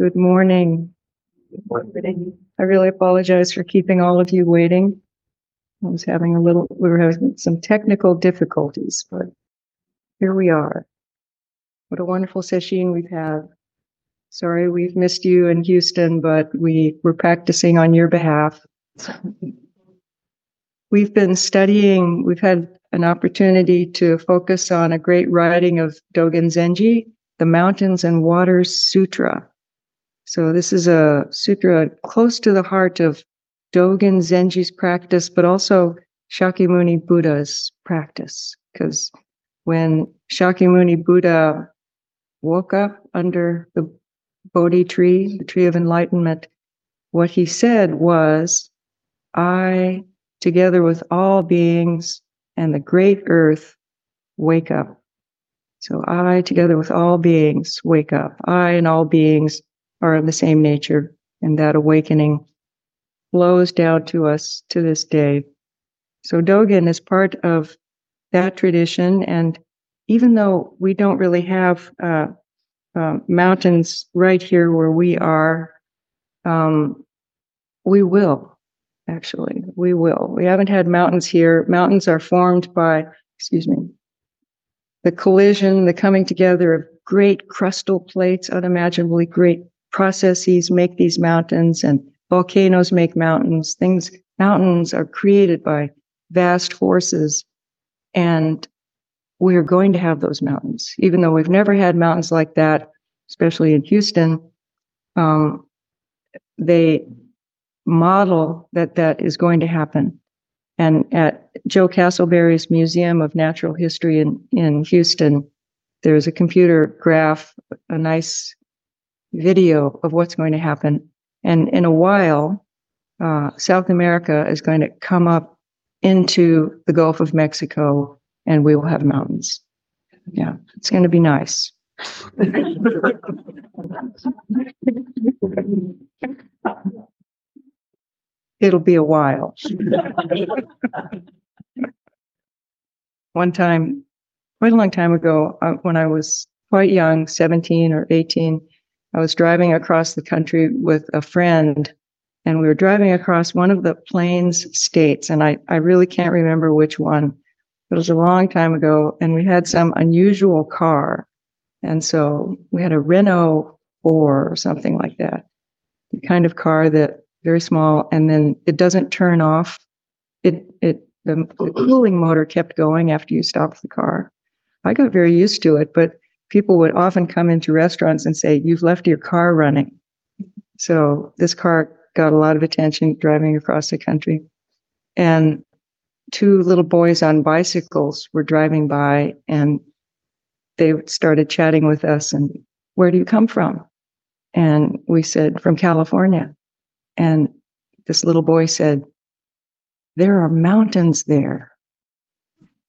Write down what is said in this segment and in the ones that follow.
Good morning. I really apologize for keeping all of you waiting. I was having a little, we were having some technical difficulties, but here we are. What a wonderful session we've had. Sorry, we've missed you in Houston, but we were practicing on your behalf. We've been studying, we've had an opportunity to focus on a great writing of Dogen Zenji, the Mountains and Waters Sutra. So this is a sutra close to the heart of Dogen Zenji's practice, but also Shakyamuni Buddha's practice. Because when Shakyamuni Buddha woke up under the Bodhi tree, the tree of enlightenment, what he said was, I, together with all beings and the great earth, wake up. So I, together with all beings, wake up. I and all beings are of the same nature, and that awakening flows down to us to this day. So Dogen is part of that tradition, and even though we don't really have uh, uh, mountains right here where we are, um, we will actually. We will. We haven't had mountains here. Mountains are formed by, excuse me, the collision, the coming together of great crustal plates, unimaginably great processes make these mountains and volcanoes make mountains. Things, mountains are created by vast forces. And we are going to have those mountains, even though we've never had mountains like that, especially in Houston. Um, they model that that is going to happen. And at Joe Castleberry's Museum of Natural History in, in Houston, there's a computer graph, a nice video of what's going to happen. And in a while, uh, South America is going to come up into the Gulf of Mexico and we will have mountains. Yeah, it's going to be nice. It'll be a while. One time, quite a long time ago, uh, when I was quite young, 17 or 18, I was driving across the country with a friend and we were driving across one of the plains states and I, I really can't remember which one. It was a long time ago and we had some unusual car. And so we had a Renault 4 or something like that. The kind of car that very small and then it doesn't turn off. It, it, the, the cooling motor kept going after you stopped the car. I got very used to it, but people would often come into restaurants and say, You've left your car running. So this car got a lot of attention driving across the country. And two little boys on bicycles were driving by and they started chatting with us and where do you come from? And we said, from California. And this little boy said, there are mountains there.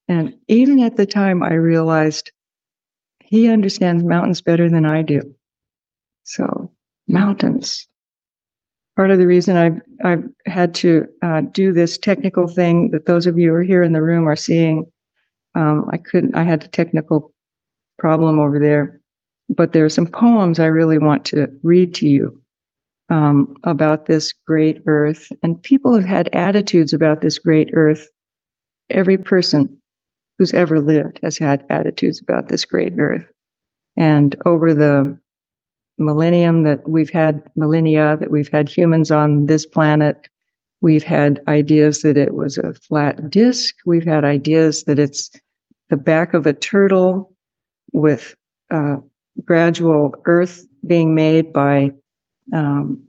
And even at the time, I realized he understands mountains better than I do. So, mountains. Part of the reason I've, I've had to uh, do this technical thing that those of you who are here in the room are seeing, um, I couldn't, I had a technical problem over there. But there are some poems I really want to read to you um, about this great earth. And people have had attitudes about this great earth. Every person who's ever lived has had attitudes about this great earth. And over the millennium that we've had, millennia that we've had humans on this planet, we've had ideas that it was a flat disk. We've had ideas that it's the back of a turtle with uh, gradual earth being made by um,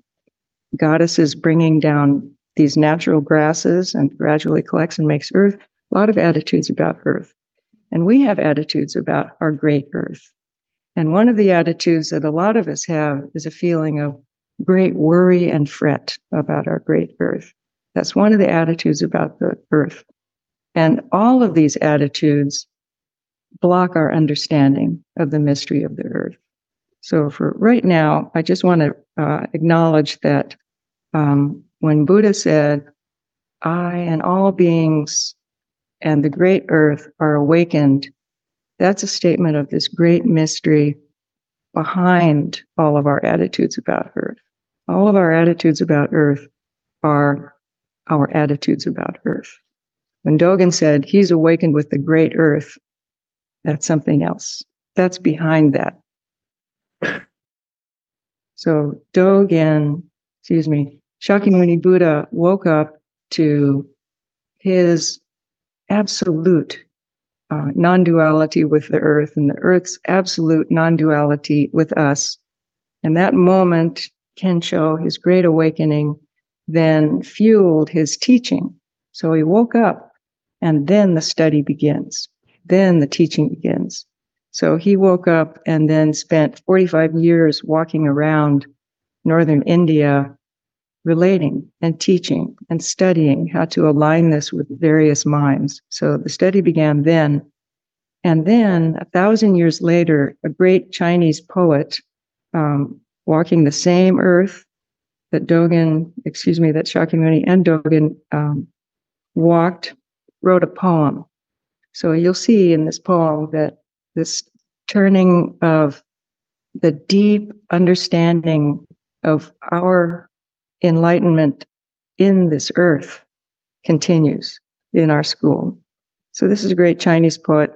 goddesses bringing down these natural grasses and gradually collects and makes earth a lot of attitudes about Earth. And we have attitudes about our great Earth. And one of the attitudes that a lot of us have is a feeling of great worry and fret about our great Earth. That's one of the attitudes about the Earth. And all of these attitudes block our understanding of the mystery of the Earth. So for right now, I just want to uh, acknowledge that um, when Buddha said, I and all beings and the great earth are awakened, that's a statement of this great mystery behind all of our attitudes about Earth. All of our attitudes about Earth are our attitudes about Earth. When Dogen said he's awakened with the great Earth, that's something else. That's behind that. So Dogen, excuse me, Shakyamuni Buddha woke up to his absolute uh, non duality with the earth and the earth's absolute non duality with us. And that moment, Kensho, his great awakening, then fueled his teaching. So he woke up and then the study begins. Then the teaching begins. So he woke up and then spent 45 years walking around northern India, relating and teaching and studying how to align this with various minds. So the study began then. And then a thousand years later, a great Chinese poet, um, walking the same earth that Dogen, excuse me, that Shakyamuni and Dogen um, walked, wrote a poem. So you'll see in this poem that this turning of the deep understanding of our enlightenment in this earth continues in our school. So this is a great Chinese poet,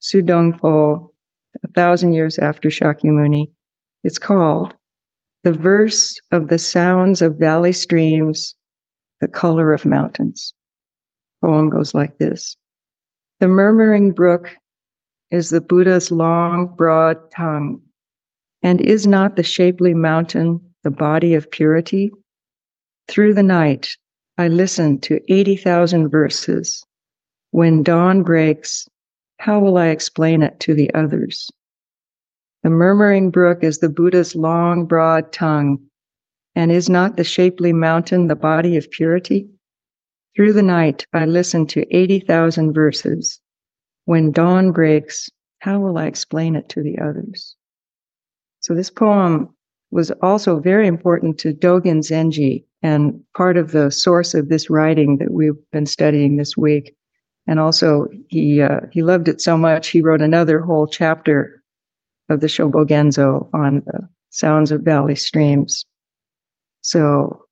Su Dongpo, a thousand years after Shakyamuni. It's called The Verse of the Sounds of Valley Streams, the Color of Mountains. Poem goes like this. The murmuring brook is the Buddha's long, broad tongue, and is not the shapely mountain the body of purity. Through the night, I listen to 80,000 verses. When dawn breaks, how will I explain it to the others? The murmuring brook is the Buddha's long, broad tongue. And is not the shapely mountain the body of purity? Through the night, I listen to 80,000 verses. When dawn breaks, how will I explain it to the others? So this poem was also very important to Dogen Zenji and part of the source of this writing that we've been studying this week. And also, he uh, he loved it so much he wrote another whole chapter of the Shobogenzo on the sounds of valley streams. So,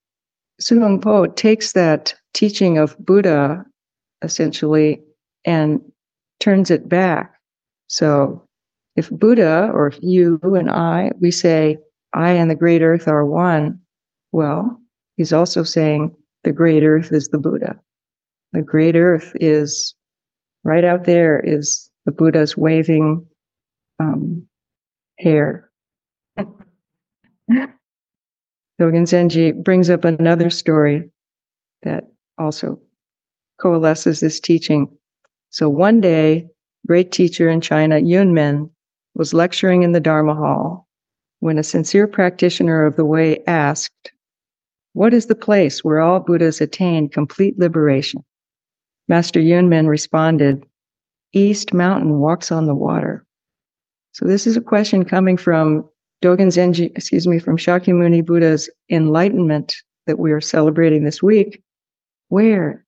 Su Po takes that teaching of Buddha essentially and turns it back. So, if Buddha or if you and I, we say, I and the great earth are one. Well, he's also saying the great earth is the Buddha. The great earth is right out there is the Buddha's waving um, hair. Dogen Zenji brings up another story that also coalesces this teaching. So one day, great teacher in China, Yunmen, was lecturing in the Dharma hall when a sincere practitioner of the way asked, What is the place where all Buddhas attain complete liberation? Master Yunmen responded, East Mountain walks on the water. So this is a question coming from Dogen Zenji, excuse me, from Shakyamuni Buddha's enlightenment that we are celebrating this week. Where,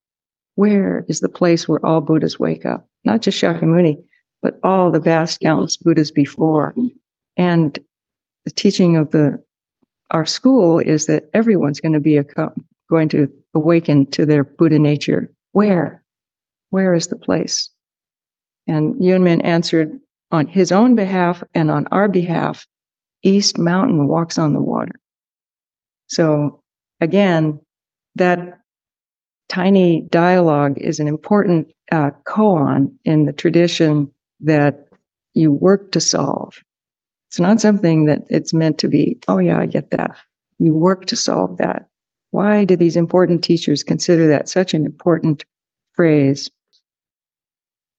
where is the place where all Buddhas wake up? Not just Shakyamuni, but all the vast countless Buddhas before. And the teaching of the our school is that everyone's going to be a, going to awaken to their Buddha nature. Where? Where is the place? And Yunmen answered on his own behalf and on our behalf, East Mountain walks on the water. So again, that tiny dialogue is an important uh, koan in the tradition that you work to solve. It's not something that it's meant to be, oh, yeah, I get that. You work to solve that. Why do these important teachers consider that such an important phrase?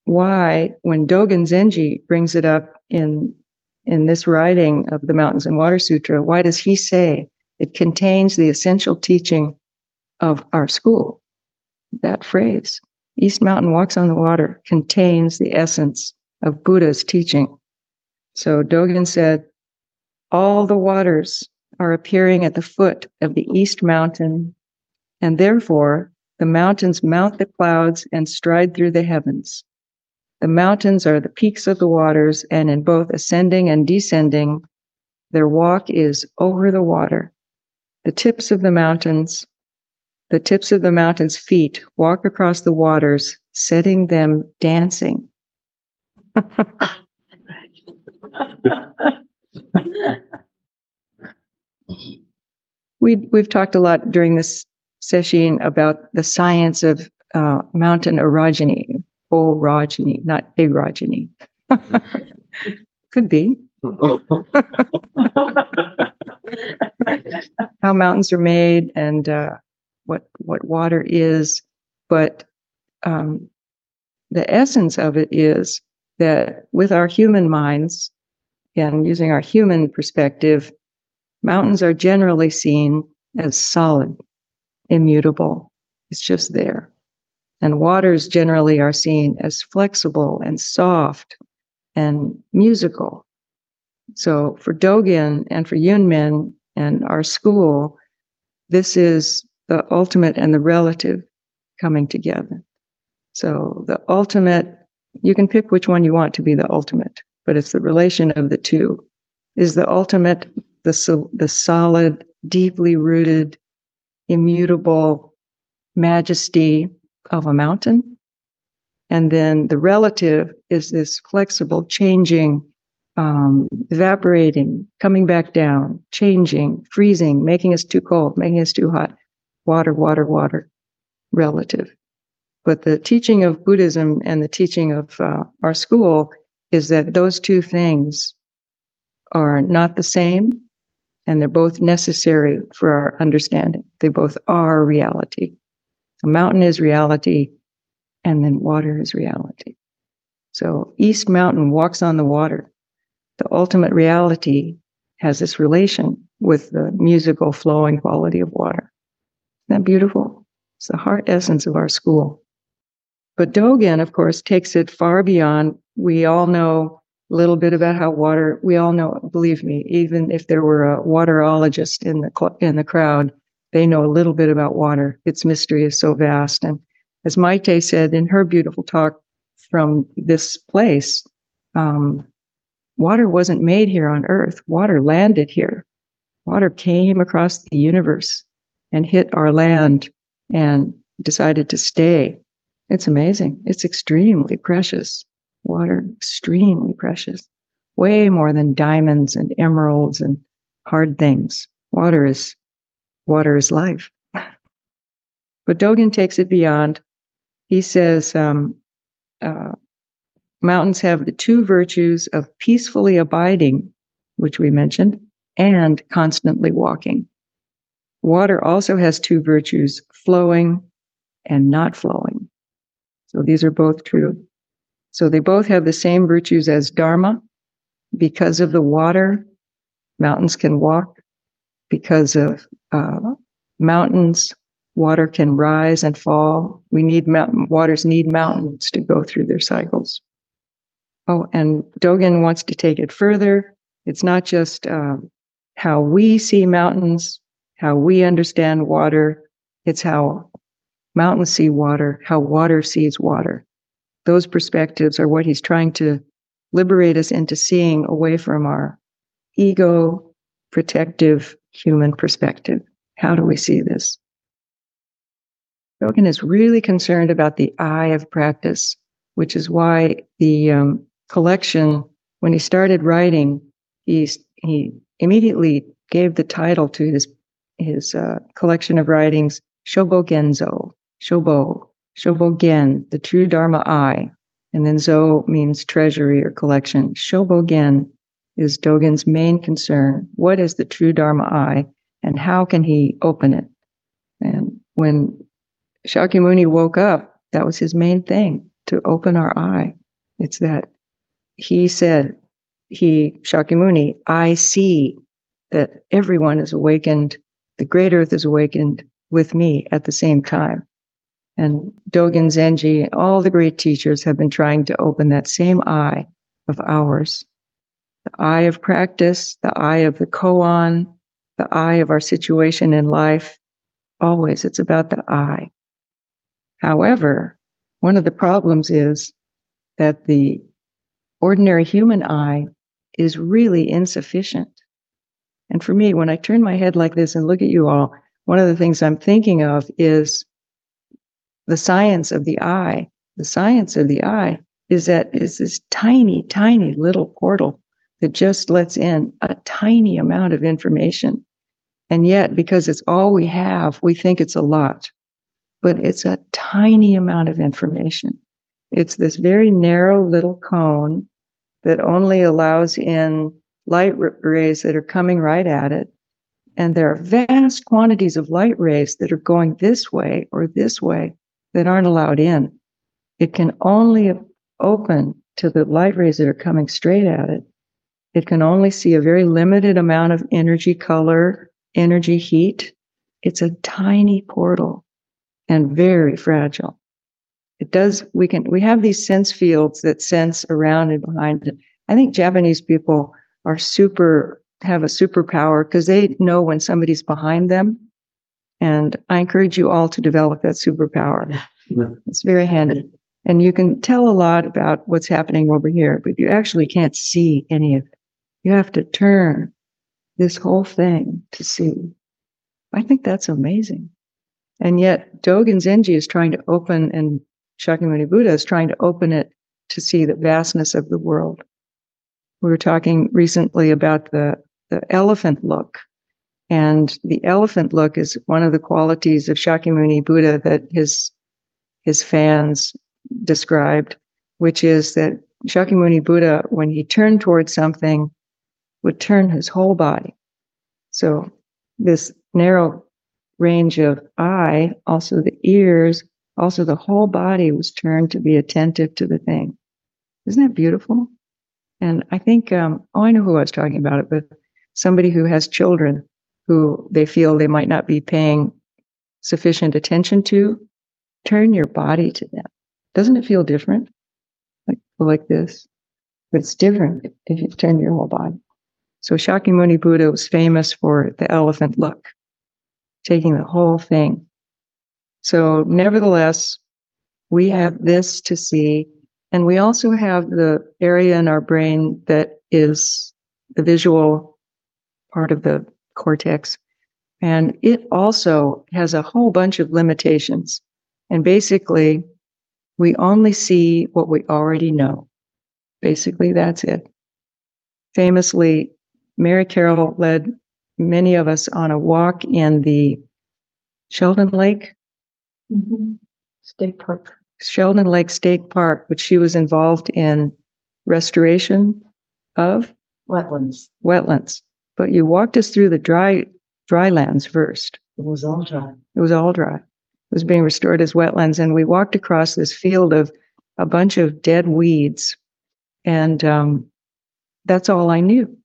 Why, when Dogen Zenji brings it up in, in this writing of the Mountains and Water Sutra, why does he say it contains the essential teaching of our school? That phrase, East Mountain walks on the water, contains the essence of Buddha's teaching. So Dogen said, all the waters are appearing at the foot of the east mountain, and therefore the mountains mount the clouds and stride through the heavens. The mountains are the peaks of the waters, and in both ascending and descending, Their walk is over the water. The tips of the mountains, the tips of the mountains' feet walk across the waters, setting them dancing. we, we've talked a lot during this session about the science of uh, mountain orogeny, orogeny, not orogeny. Could be. How mountains are made and uh, what what water is, but um, the essence of it is that with our human minds and using our human perspective, mountains are generally seen as solid, immutable. It's just there. And waters generally are seen as flexible and soft and musical. So for Dogen and for Yunmen and our school, this is the ultimate and the relative coming together. So the ultimate, you can pick which one you want to be the ultimate, but it's the relation of the two. Is the ultimate the, the solid, deeply rooted, immutable majesty of a mountain? And then the relative is this flexible, changing, um, evaporating, coming back down, changing, freezing, making us too cold, making us too hot. Water, water, water, relative. But the teaching of Buddhism and the teaching of uh, our school is that those two things are not the same and they're both necessary for our understanding. They both are reality. A mountain is reality, and then water is reality. So East Mountain walks on the water. The ultimate reality has this relation with the musical flowing quality of water. Isn't that beautiful? It's the heart essence of our school. But Dogen, of course, takes it far beyond. We all know a little bit about how water, we all know, believe me, even if there were a waterologist in the, in the crowd, they know a little bit about water. Its mystery is so vast. And as Maite said in her beautiful talk from this place, um, water wasn't made here on earth. Water landed here. Water came across the universe and hit our land and decided to stay. It's amazing. It's extremely precious. Water, extremely precious. Way more than diamonds and emeralds and hard things. Water is, water is life. But Dogen takes it beyond. He says, um, uh, mountains have the two virtues of peacefully abiding, which we mentioned, and constantly walking. Water also has two virtues, flowing and not flowing. So these are both true. So they both have the same virtues as Dharma. Because of the water, mountains can walk. Because of uh, mountains, water can rise and fall. We need mountain, waters need mountains to go through their cycles. Oh, and Dogen wants to take it further. It's not just uh, how we see mountains, how we understand water. It's how mountains see water, how water sees water those perspectives are what he's trying to liberate us into seeing away from our ego protective human perspective. How do we see this? Dogen is really concerned about the eye of practice, which is why the um, collection, when he started writing, he's, he immediately gave the title to his his uh, collection of writings, Shobo Genzo, Shobo, Shobogen, the true Dharma eye. And then Zo means treasury or collection. Shobogen is Dogen's main concern. What is the true Dharma eye and how can he open it? And when Shakyamuni woke up, that was his main thing to open our eye. It's that he said, he, Shakyamuni, I see that everyone is awakened, the great earth is awakened with me at the same time. And Dogen Zenji, all the great teachers have been trying to open that same eye of ours. The eye of practice, the eye of the koan, the eye of our situation in life. Always, it's about the eye. However, one of the problems is that the ordinary human eye is really insufficient. And for me, when I turn my head like this and look at you all, one of the things I'm thinking of is the science of the eye. The science of the eye is that is this tiny, tiny little portal that just lets in a tiny amount of information. And yet, because it's all we have, we think it's a lot, but it's a tiny amount of information. It's this very narrow little cone that only allows in light rays that are coming right at it. And there are vast quantities of light rays that are going this way or this way that aren't allowed in. It can only open to the light rays that are coming straight at it. It can only see a very limited amount of energy, color, energy, heat. It's a tiny portal and very fragile. It does, we can, we have these sense fields that sense around and behind it. I think Japanese people are super, have a superpower because they know when somebody's behind them. And I encourage you all to develop that superpower. It's very handy. And you can tell a lot about what's happening over here, but you actually can't see any of it. You have to turn this whole thing to see. I think that's amazing. And yet Dogen Zenji is trying to open and Shakyamuni Buddha is trying to open it to see the vastness of the world. We were talking recently about the, the elephant look. And the elephant look is one of the qualities of Shakyamuni Buddha that his, his fans described, which is that Shakyamuni Buddha, when he turned towards something, would turn his whole body. So this narrow range of eye, also the ears, also the whole body was turned to be attentive to the thing. Isn't that beautiful? And I think, um, oh, I know who I was talking about it, but somebody who has children who they feel they might not be paying sufficient attention to, turn your body to them. Doesn't it feel different? Like, like this? But it's different if you turn your whole body. So Shakyamuni Buddha was famous for the elephant look, taking the whole thing. So nevertheless, we have this to see. And we also have the area in our brain that is the visual part of the cortex. And it also has a whole bunch of limitations. And basically, we only see what we already know. Basically, that's it. Famously, Mary Carroll led many of us on a walk in the Sheldon Lake mm-hmm. State Park. Sheldon Lake State Park, which she was involved in restoration of wetlands. Wetlands. But you walked us through the dry dry lands first. It was all dry. It was all dry It was being restored as wetlands. And we walked across this field of a bunch of dead weeds. And um, that's all I knew.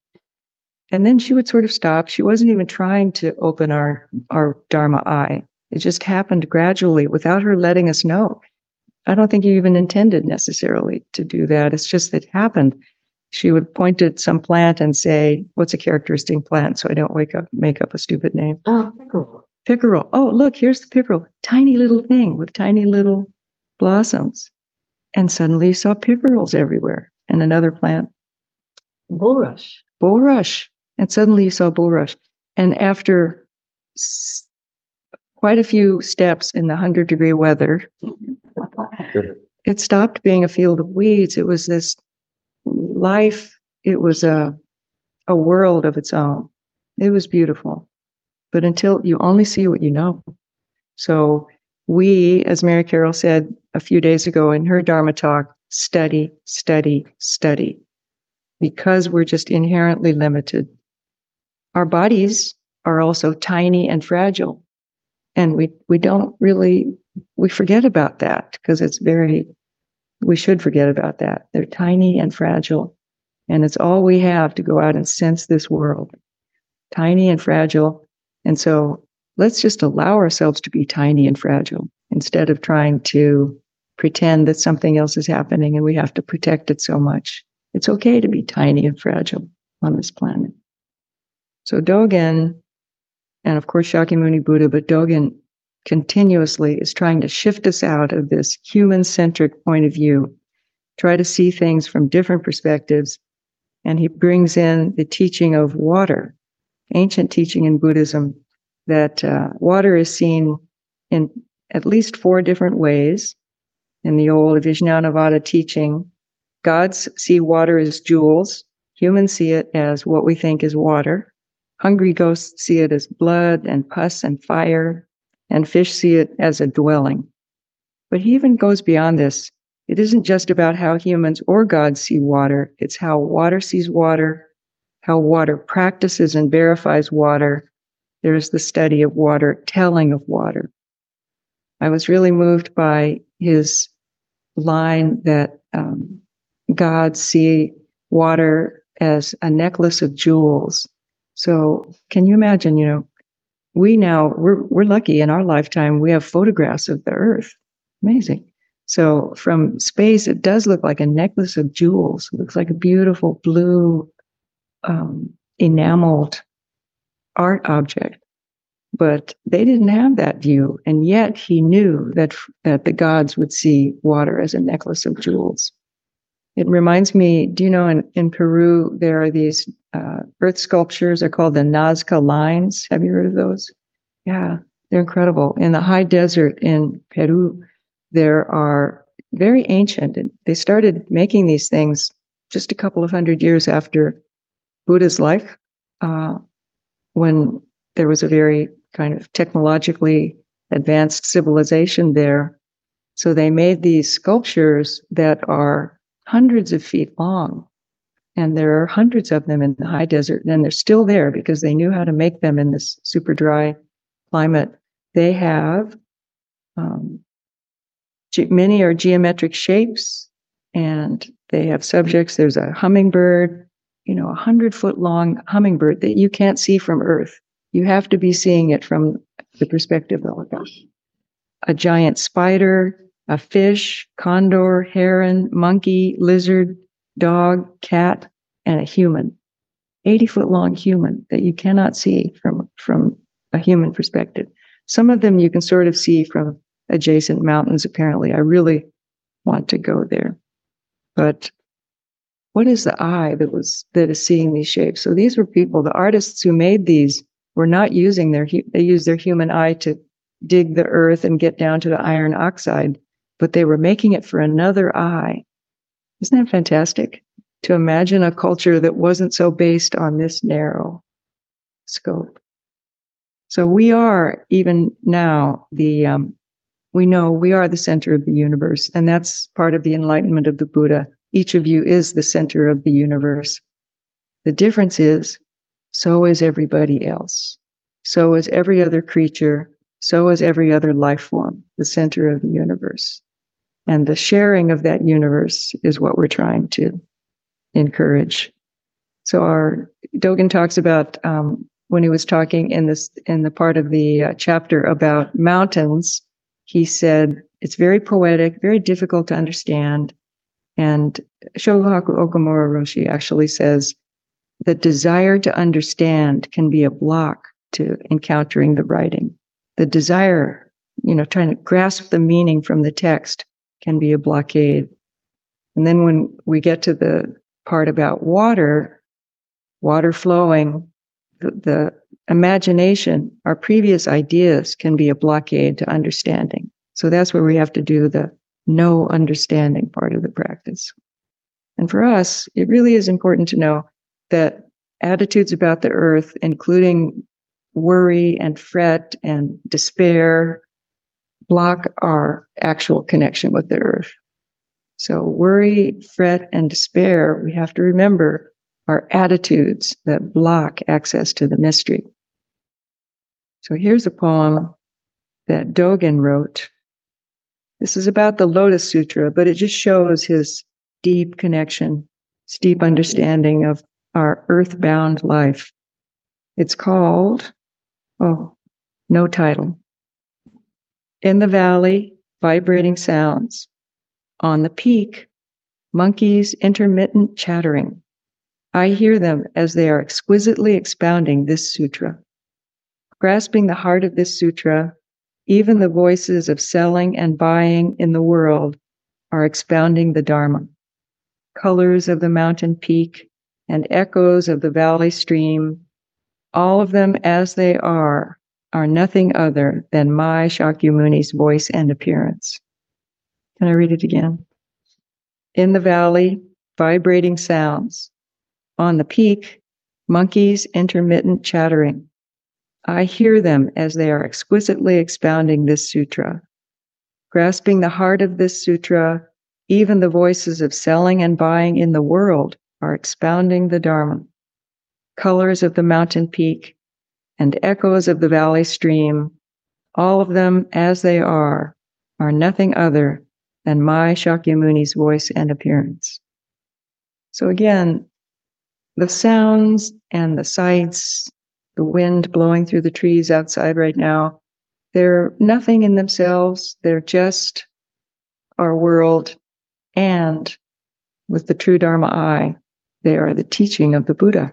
And then she would sort of stop. She wasn't even trying to open our, our Dharma eye. It just happened gradually without her letting us know. I don't think you even intended necessarily to do that. It's just that it happened. She would point at some plant and say, What's a characteristic plant? So I don't wake up, make up a stupid name. Oh, cool pickerel. Oh, look, here's the pickerel. Tiny little thing with tiny little blossoms. And suddenly you saw pickerels everywhere and another plant. Bulrush. Bulrush. And suddenly you saw bulrush. And after s- quite a few steps in the 100 degree weather, it stopped being a field of weeds. It was this life, it was a, a world of its own. It was beautiful but until you only see what you know. So we, as Mary Carroll said a few days ago in her Dharma talk, study, study, study, because we're just inherently limited. Our bodies are also tiny and fragile. And we, we don't really, we forget about that because it's very, we should forget about that. They're tiny and fragile. And it's all we have to go out and sense this world. Tiny and fragile and so let's just allow ourselves to be tiny and fragile instead of trying to pretend that something else is happening and we have to protect it so much. It's okay to be tiny and fragile on this planet. So Dogen, and of course Shakyamuni Buddha, but Dogen continuously is trying to shift us out of this human centric point of view, try to see things from different perspectives. And he brings in the teaching of water ancient teaching in Buddhism that uh, water is seen in at least four different ways. In the old Vijnanavada teaching, gods see water as jewels, humans see it as what we think is water. Hungry ghosts see it as blood and pus and fire, and fish see it as a dwelling. But he even goes beyond this. It isn't just about how humans or gods see water, it's how water sees water, how water practices and verifies water. There's the study of water, telling of water. I was really moved by his line that um, gods see water as a necklace of jewels. So, can you imagine? You know, we now we're we're lucky in our lifetime we have photographs of the Earth. Amazing. So from space, it does look like a necklace of jewels. It looks like a beautiful blue um, enameled art object. But they didn't have that view, and yet he knew that that the gods would see water as a necklace of jewels. It reminds me, do you know, in, in Peru, there are these uh, earth sculptures. They're called the Nazca lines. Have you heard of those? Yeah, they're incredible. In the high desert in Peru, there are very ancient, they started making these things just a couple of hundred years after Buddha's life, uh, when there was a very kind of technologically advanced civilization there. So they made these sculptures that are hundreds of feet long. And there are hundreds of them in the high desert, and they're still there because they knew how to make them in this super dry climate. They have um, many are geometric shapes, and they have subjects. There's a hummingbird, you know, a hundred foot long hummingbird that you can't see from Earth. You have to be seeing it from the perspective of a, a giant spider, a fish, condor, heron, monkey, lizard, dog, cat, and a human. 80 foot long human that you cannot see from, from a human perspective. Some of them you can sort of see from adjacent mountains, apparently. I really want to go there. But what is the eye that was that is seeing these shapes? So these were people, the artists who made these were not using their they used their human eye to dig the earth and get down to the iron oxide, but they were making it for another eye. Isn't that fantastic? To imagine a culture that wasn't so based on this narrow scope. So we are even now the um, we know we are the center of the universe, and that's part of the enlightenment of the Buddha. Each of you is the center of the universe. The difference is, so is everybody else. So is every other creature. So is every other life form, the center of the universe. And the sharing of that universe is what we're trying to encourage. So our Dogen talks about um, when he was talking in this in the part of the uh, chapter about mountains he said, it's very poetic, very difficult to understand. And Shohaku Okumura Roshi actually says, the desire to understand can be a block to encountering the writing. The desire, you know, trying to grasp the meaning from the text can be a blockade. And then when we get to the part about water, water flowing, the, the imagination, our previous ideas can be a blockade to understanding. So that's where we have to do the no understanding part of the practice. And for us, it really is important to know that attitudes about the earth, including worry and fret and despair, block our actual connection with the earth. So worry, fret, and despair, we have to remember are attitudes that block access to the mystery. So here's a poem that Dogen wrote. This is about the Lotus Sutra, but it just shows his deep connection, his deep understanding of our earthbound life. It's called, oh, no title. In the valley, vibrating sounds. On the peak, monkeys' intermittent chattering. I hear them as they are exquisitely expounding this sutra. Grasping the heart of this sutra, even the voices of selling and buying in the world are expounding the Dharma. Colors of the mountain peak and echoes of the valley stream, all of them as they are, are nothing other than my Shakyamuni's voice and appearance. Can I read it again? In the valley, vibrating sounds. On the peak, monkeys intermittent chattering. I hear them as they are exquisitely expounding this sutra. Grasping the heart of this sutra, even the voices of selling and buying in the world are expounding the Dharma. Colors of the mountain peak and echoes of the valley stream, all of them as they are, are nothing other than my Shakyamuni's voice and appearance. So again, the sounds and the sights, the wind blowing through the trees outside right now, they're nothing in themselves. They're just our world. And with the true Dharma eye, they are the teaching of the Buddha.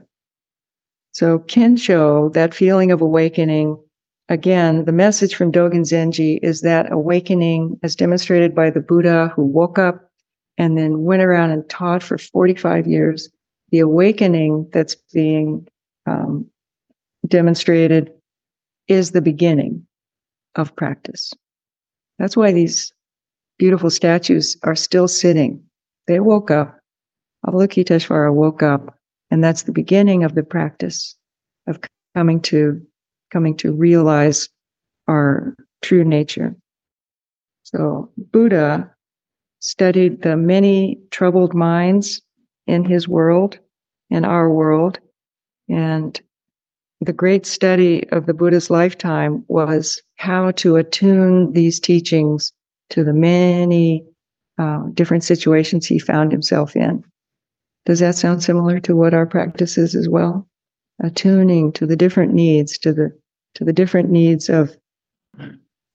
So Kensho, that feeling of awakening, again, the message from Dogen Zenji is that awakening as demonstrated by the Buddha who woke up and then went around and taught for 45 years. The awakening that's being um, demonstrated is the beginning of practice. That's why these beautiful statues are still sitting. They woke up. Avalokiteshvara woke up, and that's the beginning of the practice of coming to coming to realize our true nature. So Buddha studied the many troubled minds in his world and our world. And the great study of the Buddha's lifetime was how to attune these teachings to the many uh, different situations he found himself in. Does that sound similar to what our practice is as well? Attuning to the different needs, to the to the different needs of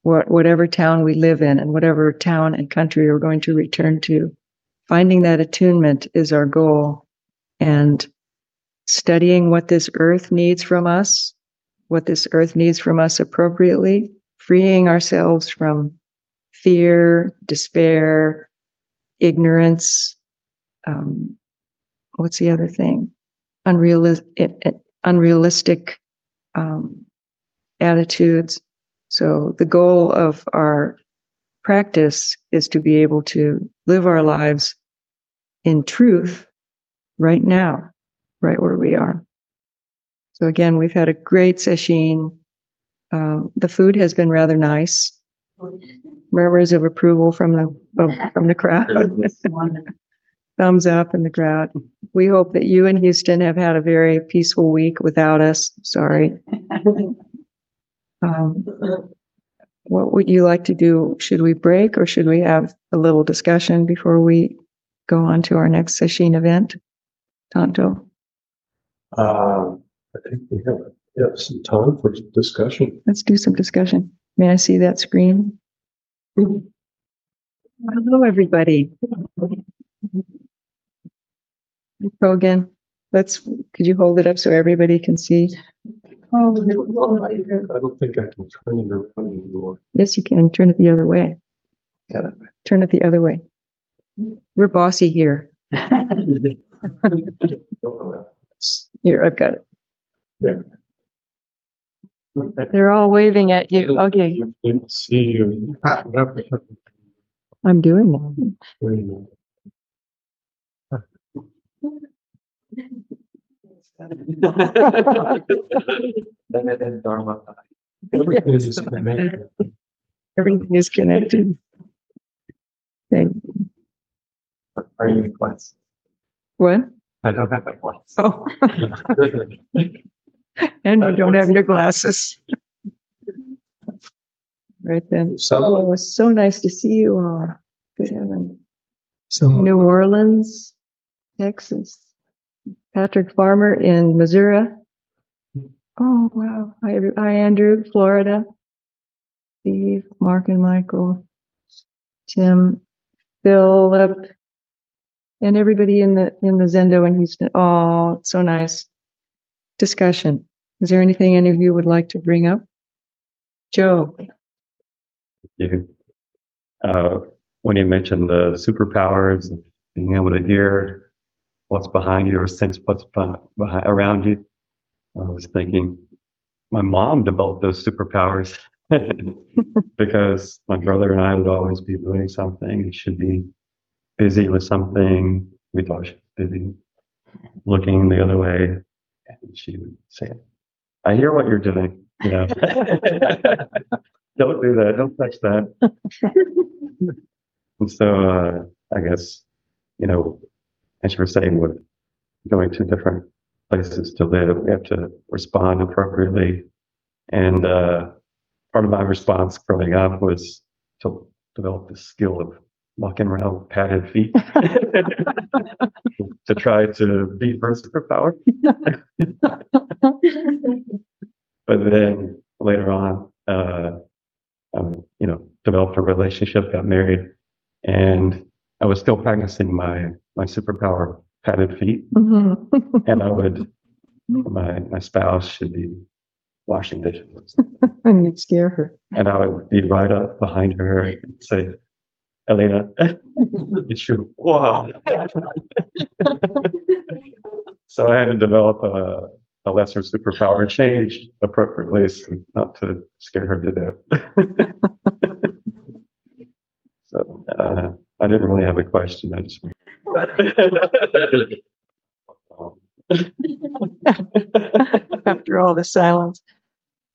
what whatever town we live in and whatever town and country we're going to return to. Finding that attunement is our goal, and studying what this earth needs from us, what this earth needs from us appropriately, freeing ourselves from fear, despair, ignorance. Um, what's the other thing? Unrealistic, unrealistic um, attitudes. So the goal of our practice is to be able to live our lives in truth right now, right where we are. So again, we've had a great session. Uh, the food has been rather nice. Murmurs of approval from the from the crowd. Thumbs up in the crowd. We hope that you in Houston have had a very peaceful week without us. Sorry. Um, what would you like to do? Should we break or should we have a little discussion before we go on to our next session event? Tanto, Um, I think we have, yeah, some time for discussion. let's do some discussion. May I see that screen? Hello, everybody. Go again. Let's, could you hold it up so everybody can see? Oh, I don't think I can turn it around anymore. yes, you can. Turn it the other way. Yeah. Turn it the other way. We're bossy here. Here, I've got it. They're all waving at you. Okay, Didn't see you. I'm doing that. Everything is connected. Everything is connected. Okay, Are you in class? what? I don't have a class. Oh, and you don't have your glasses. Right then. So, Oh, it was so nice to see you all. Good heaven. so New Orleans, Texas. Patrick Farmer in Missouri. Oh, wow. Hi, hi, Andrew, Florida. Steve, Mark and Michael, Tim, Philip, and everybody in the, in the Zendo in Houston. Oh, so nice. Discussion. Is there anything any of you would like to bring up? Joe? you. Uh, when you mentioned the superpowers and being able to hear what's behind you or sense what's behind, around you, I was thinking my mom developed those superpowers because my brother and I would always be doing something. He should be busy with something. We thought she was busy looking the other way. And she would say, I hear what you're doing. You know, don't do that. Don't touch that. and so, uh, I guess, you know, as you were saying, with going to different places to live, we have to respond appropriately. And uh, part of my response growing up was to develop the skill of walking around with padded feet to try to be beat her superpower. but then later on, uh, um, you know, developed a relationship, got married, and I was still practicing my my superpower padded feet, Mhm. and I would my my spouse should be washing dishes, And you'd scare her. and I would be right up behind her and say, "Elena, you should wow." so I had to develop a a lesser superpower change appropriately so not to scare her to death. so uh, I didn't really have a question. I just. After all the silence.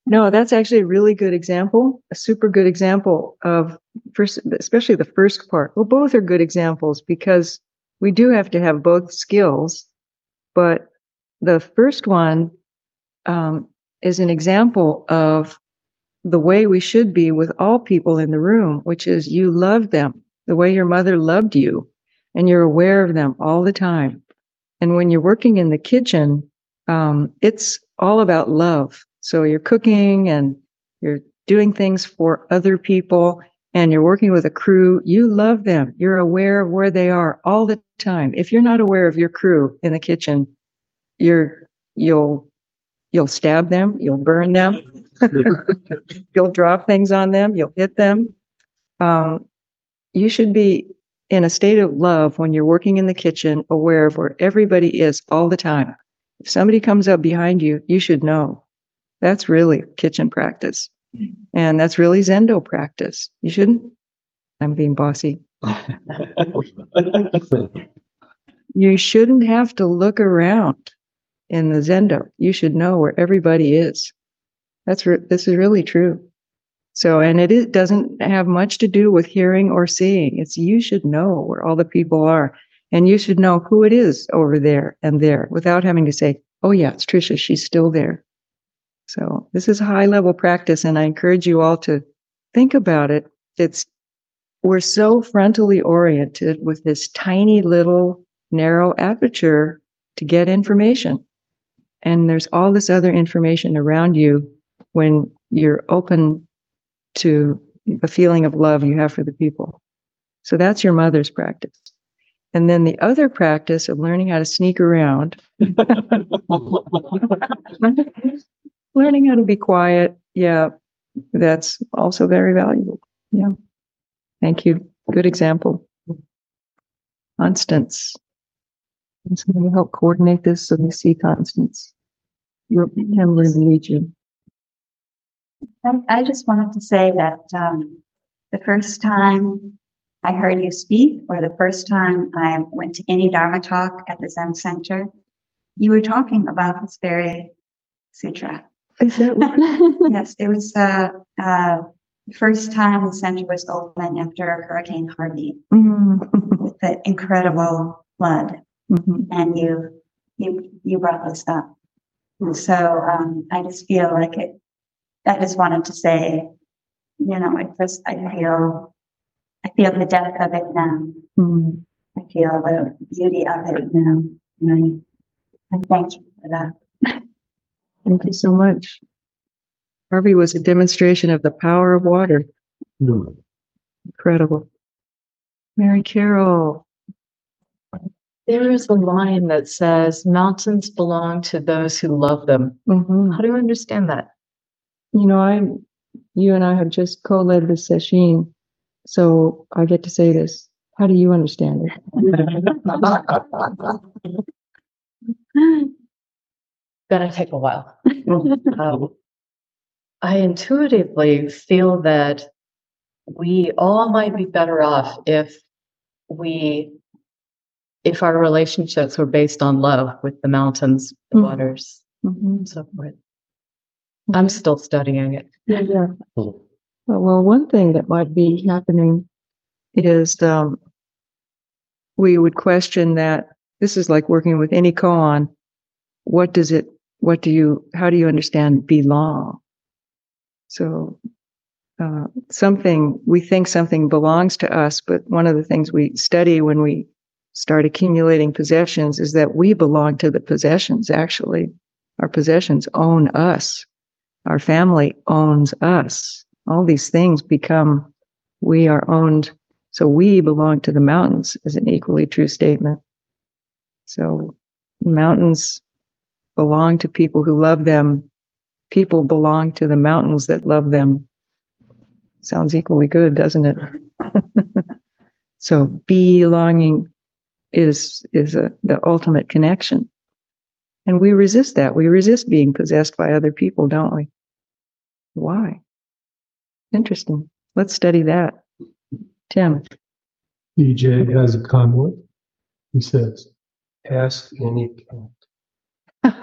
No, that's actually a really good example, a super good example of first, especially the first part. Well, both are good examples because we do have to have both skills. But the first one um, is an example of the way we should be with all people in the room, which is you love them the way your mother loved you and you're aware of them all the time. And when you're working in the kitchen, um, it's all about love. So you're cooking and you're doing things for other people and you're working with a crew. You love them. You're aware of where they are all the time. If you're not aware of your crew in the kitchen, you're, you'll, you'll stab them. You'll burn them. you'll drop things on them. You'll hit them. Um, you should be in a state of love when you're working in the kitchen, aware of where everybody is all the time. If somebody comes up behind you, you should know. That's really kitchen practice. And that's really Zendo practice. You shouldn't. I'm being bossy. You shouldn't have to look around in the Zendo. You should know where everybody is. That's re- this is really true. So, and it is, doesn't have much to do with hearing or seeing. It's you should know where all the people are and you should know who it is over there and there without having to say, oh yeah, it's Trisha. She's still there. So this is high level practice and I encourage you all to think about it. It's, we're so frontally oriented with this tiny little narrow aperture to get information. And there's all this other information around you when you're open to the feeling of love you have for the people. So that's your mother's practice. And then the other practice of learning how to sneak around, learning how to be quiet. Yeah, that's also very valuable. Yeah. Thank you. Good example. Constance. Can somebody help coordinate this so we see Constance? Gonna need you. I, I just wanted to say that, um, the first time I heard you speak, or the first time I went to any Dharma talk at the Zen Center, you were talking about this very sutra. Is that Yes, it was, uh, uh, the first time the center was open after Hurricane Harvey Mhm. with the incredible flood. Mhm. and you, you, you brought this up. So, um, I just feel like it, I just wanted to say, you know, it just, I feel, I feel the depth of it now. Mhm. I feel the beauty of it now. And I, I thank you for that. Thank you so much. Harvey was a demonstration of the power of water. Incredible. Mary Carroll. There is a line that says mountains belong to those who love them. Mhm. How do you understand that? You know, I, you and I have just co-led this session, so I get to say this. How do you understand it? gonna take a while. Um, I intuitively feel that we all might be better off if we, if our relationships were based on love with the mountains, the Mhm. waters, Mhm. and so forth. I'm still studying it. Yeah, yeah. Well, well, one thing that might be happening is, um, we would question that, this is like working with any koan. What does it, what do you, how do you understand belong? So, uh, something, we think something belongs to us, but one of the things we study when we start accumulating possessions is that we belong to the possessions, actually. Our possessions own us our family owns us. All these things become, we are owned. So we belong to the mountains is an equally true statement. So mountains belong to people who love them. People belong to the mountains that love them. Sounds equally good, doesn't it? so belonging is, is a, the ultimate connection. And we resist that. We resist being possessed by other people, don't we? Why? Interesting. Let's study that. Tim. EJ has a comment. He says, ask any cat.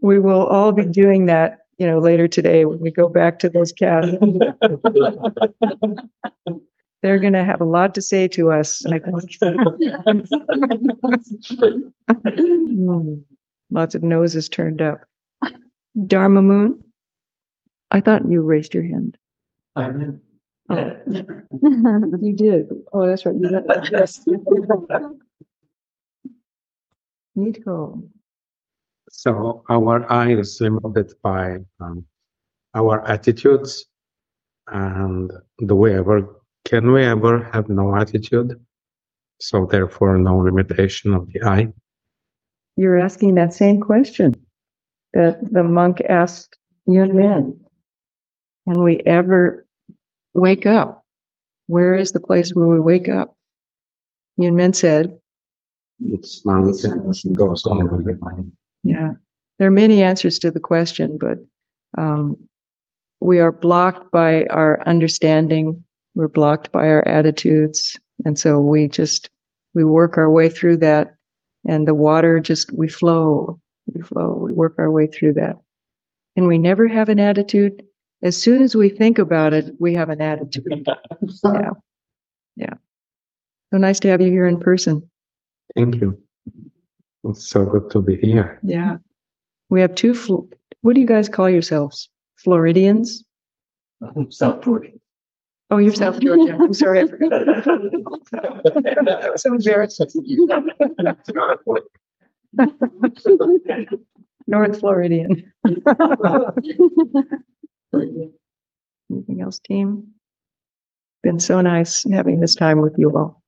we will all be doing that, you know, later today when we go back to those cats. They're going to have a lot to say to us. I. Lots of noses turned up. Dharma Moon? I thought you raised your hand. I did. Oh, you did. Oh, that's right. You got- yes. Need to go. So our eye is limited by um, our attitudes and do we ever can we ever have no attitude? So therefore no limitation of the eye. You're asking that same question that the monk asked Yunmen. Can we ever wake up? Where is the place where we wake up? Yunmen said, It's mountains goes on with the mind. Yeah, there are many answers to the question, but um, we are blocked by our understanding. We're blocked by our attitudes, and so we just we work our way through that, and the water just we flow, we flow, we work our way through that, and we never have an attitude. As soon as we think about it, we have an attitude. Yeah, yeah. So nice to have you here in person. Thank you. It's so good to be here. Yeah. We have two, Fl- what do you guys call yourselves? Floridians? South Florida. Oh, you're South Georgia. I'm sorry. I forgot. So embarrassing. North Floridian. Anything else, team? Been so nice having this time with you all.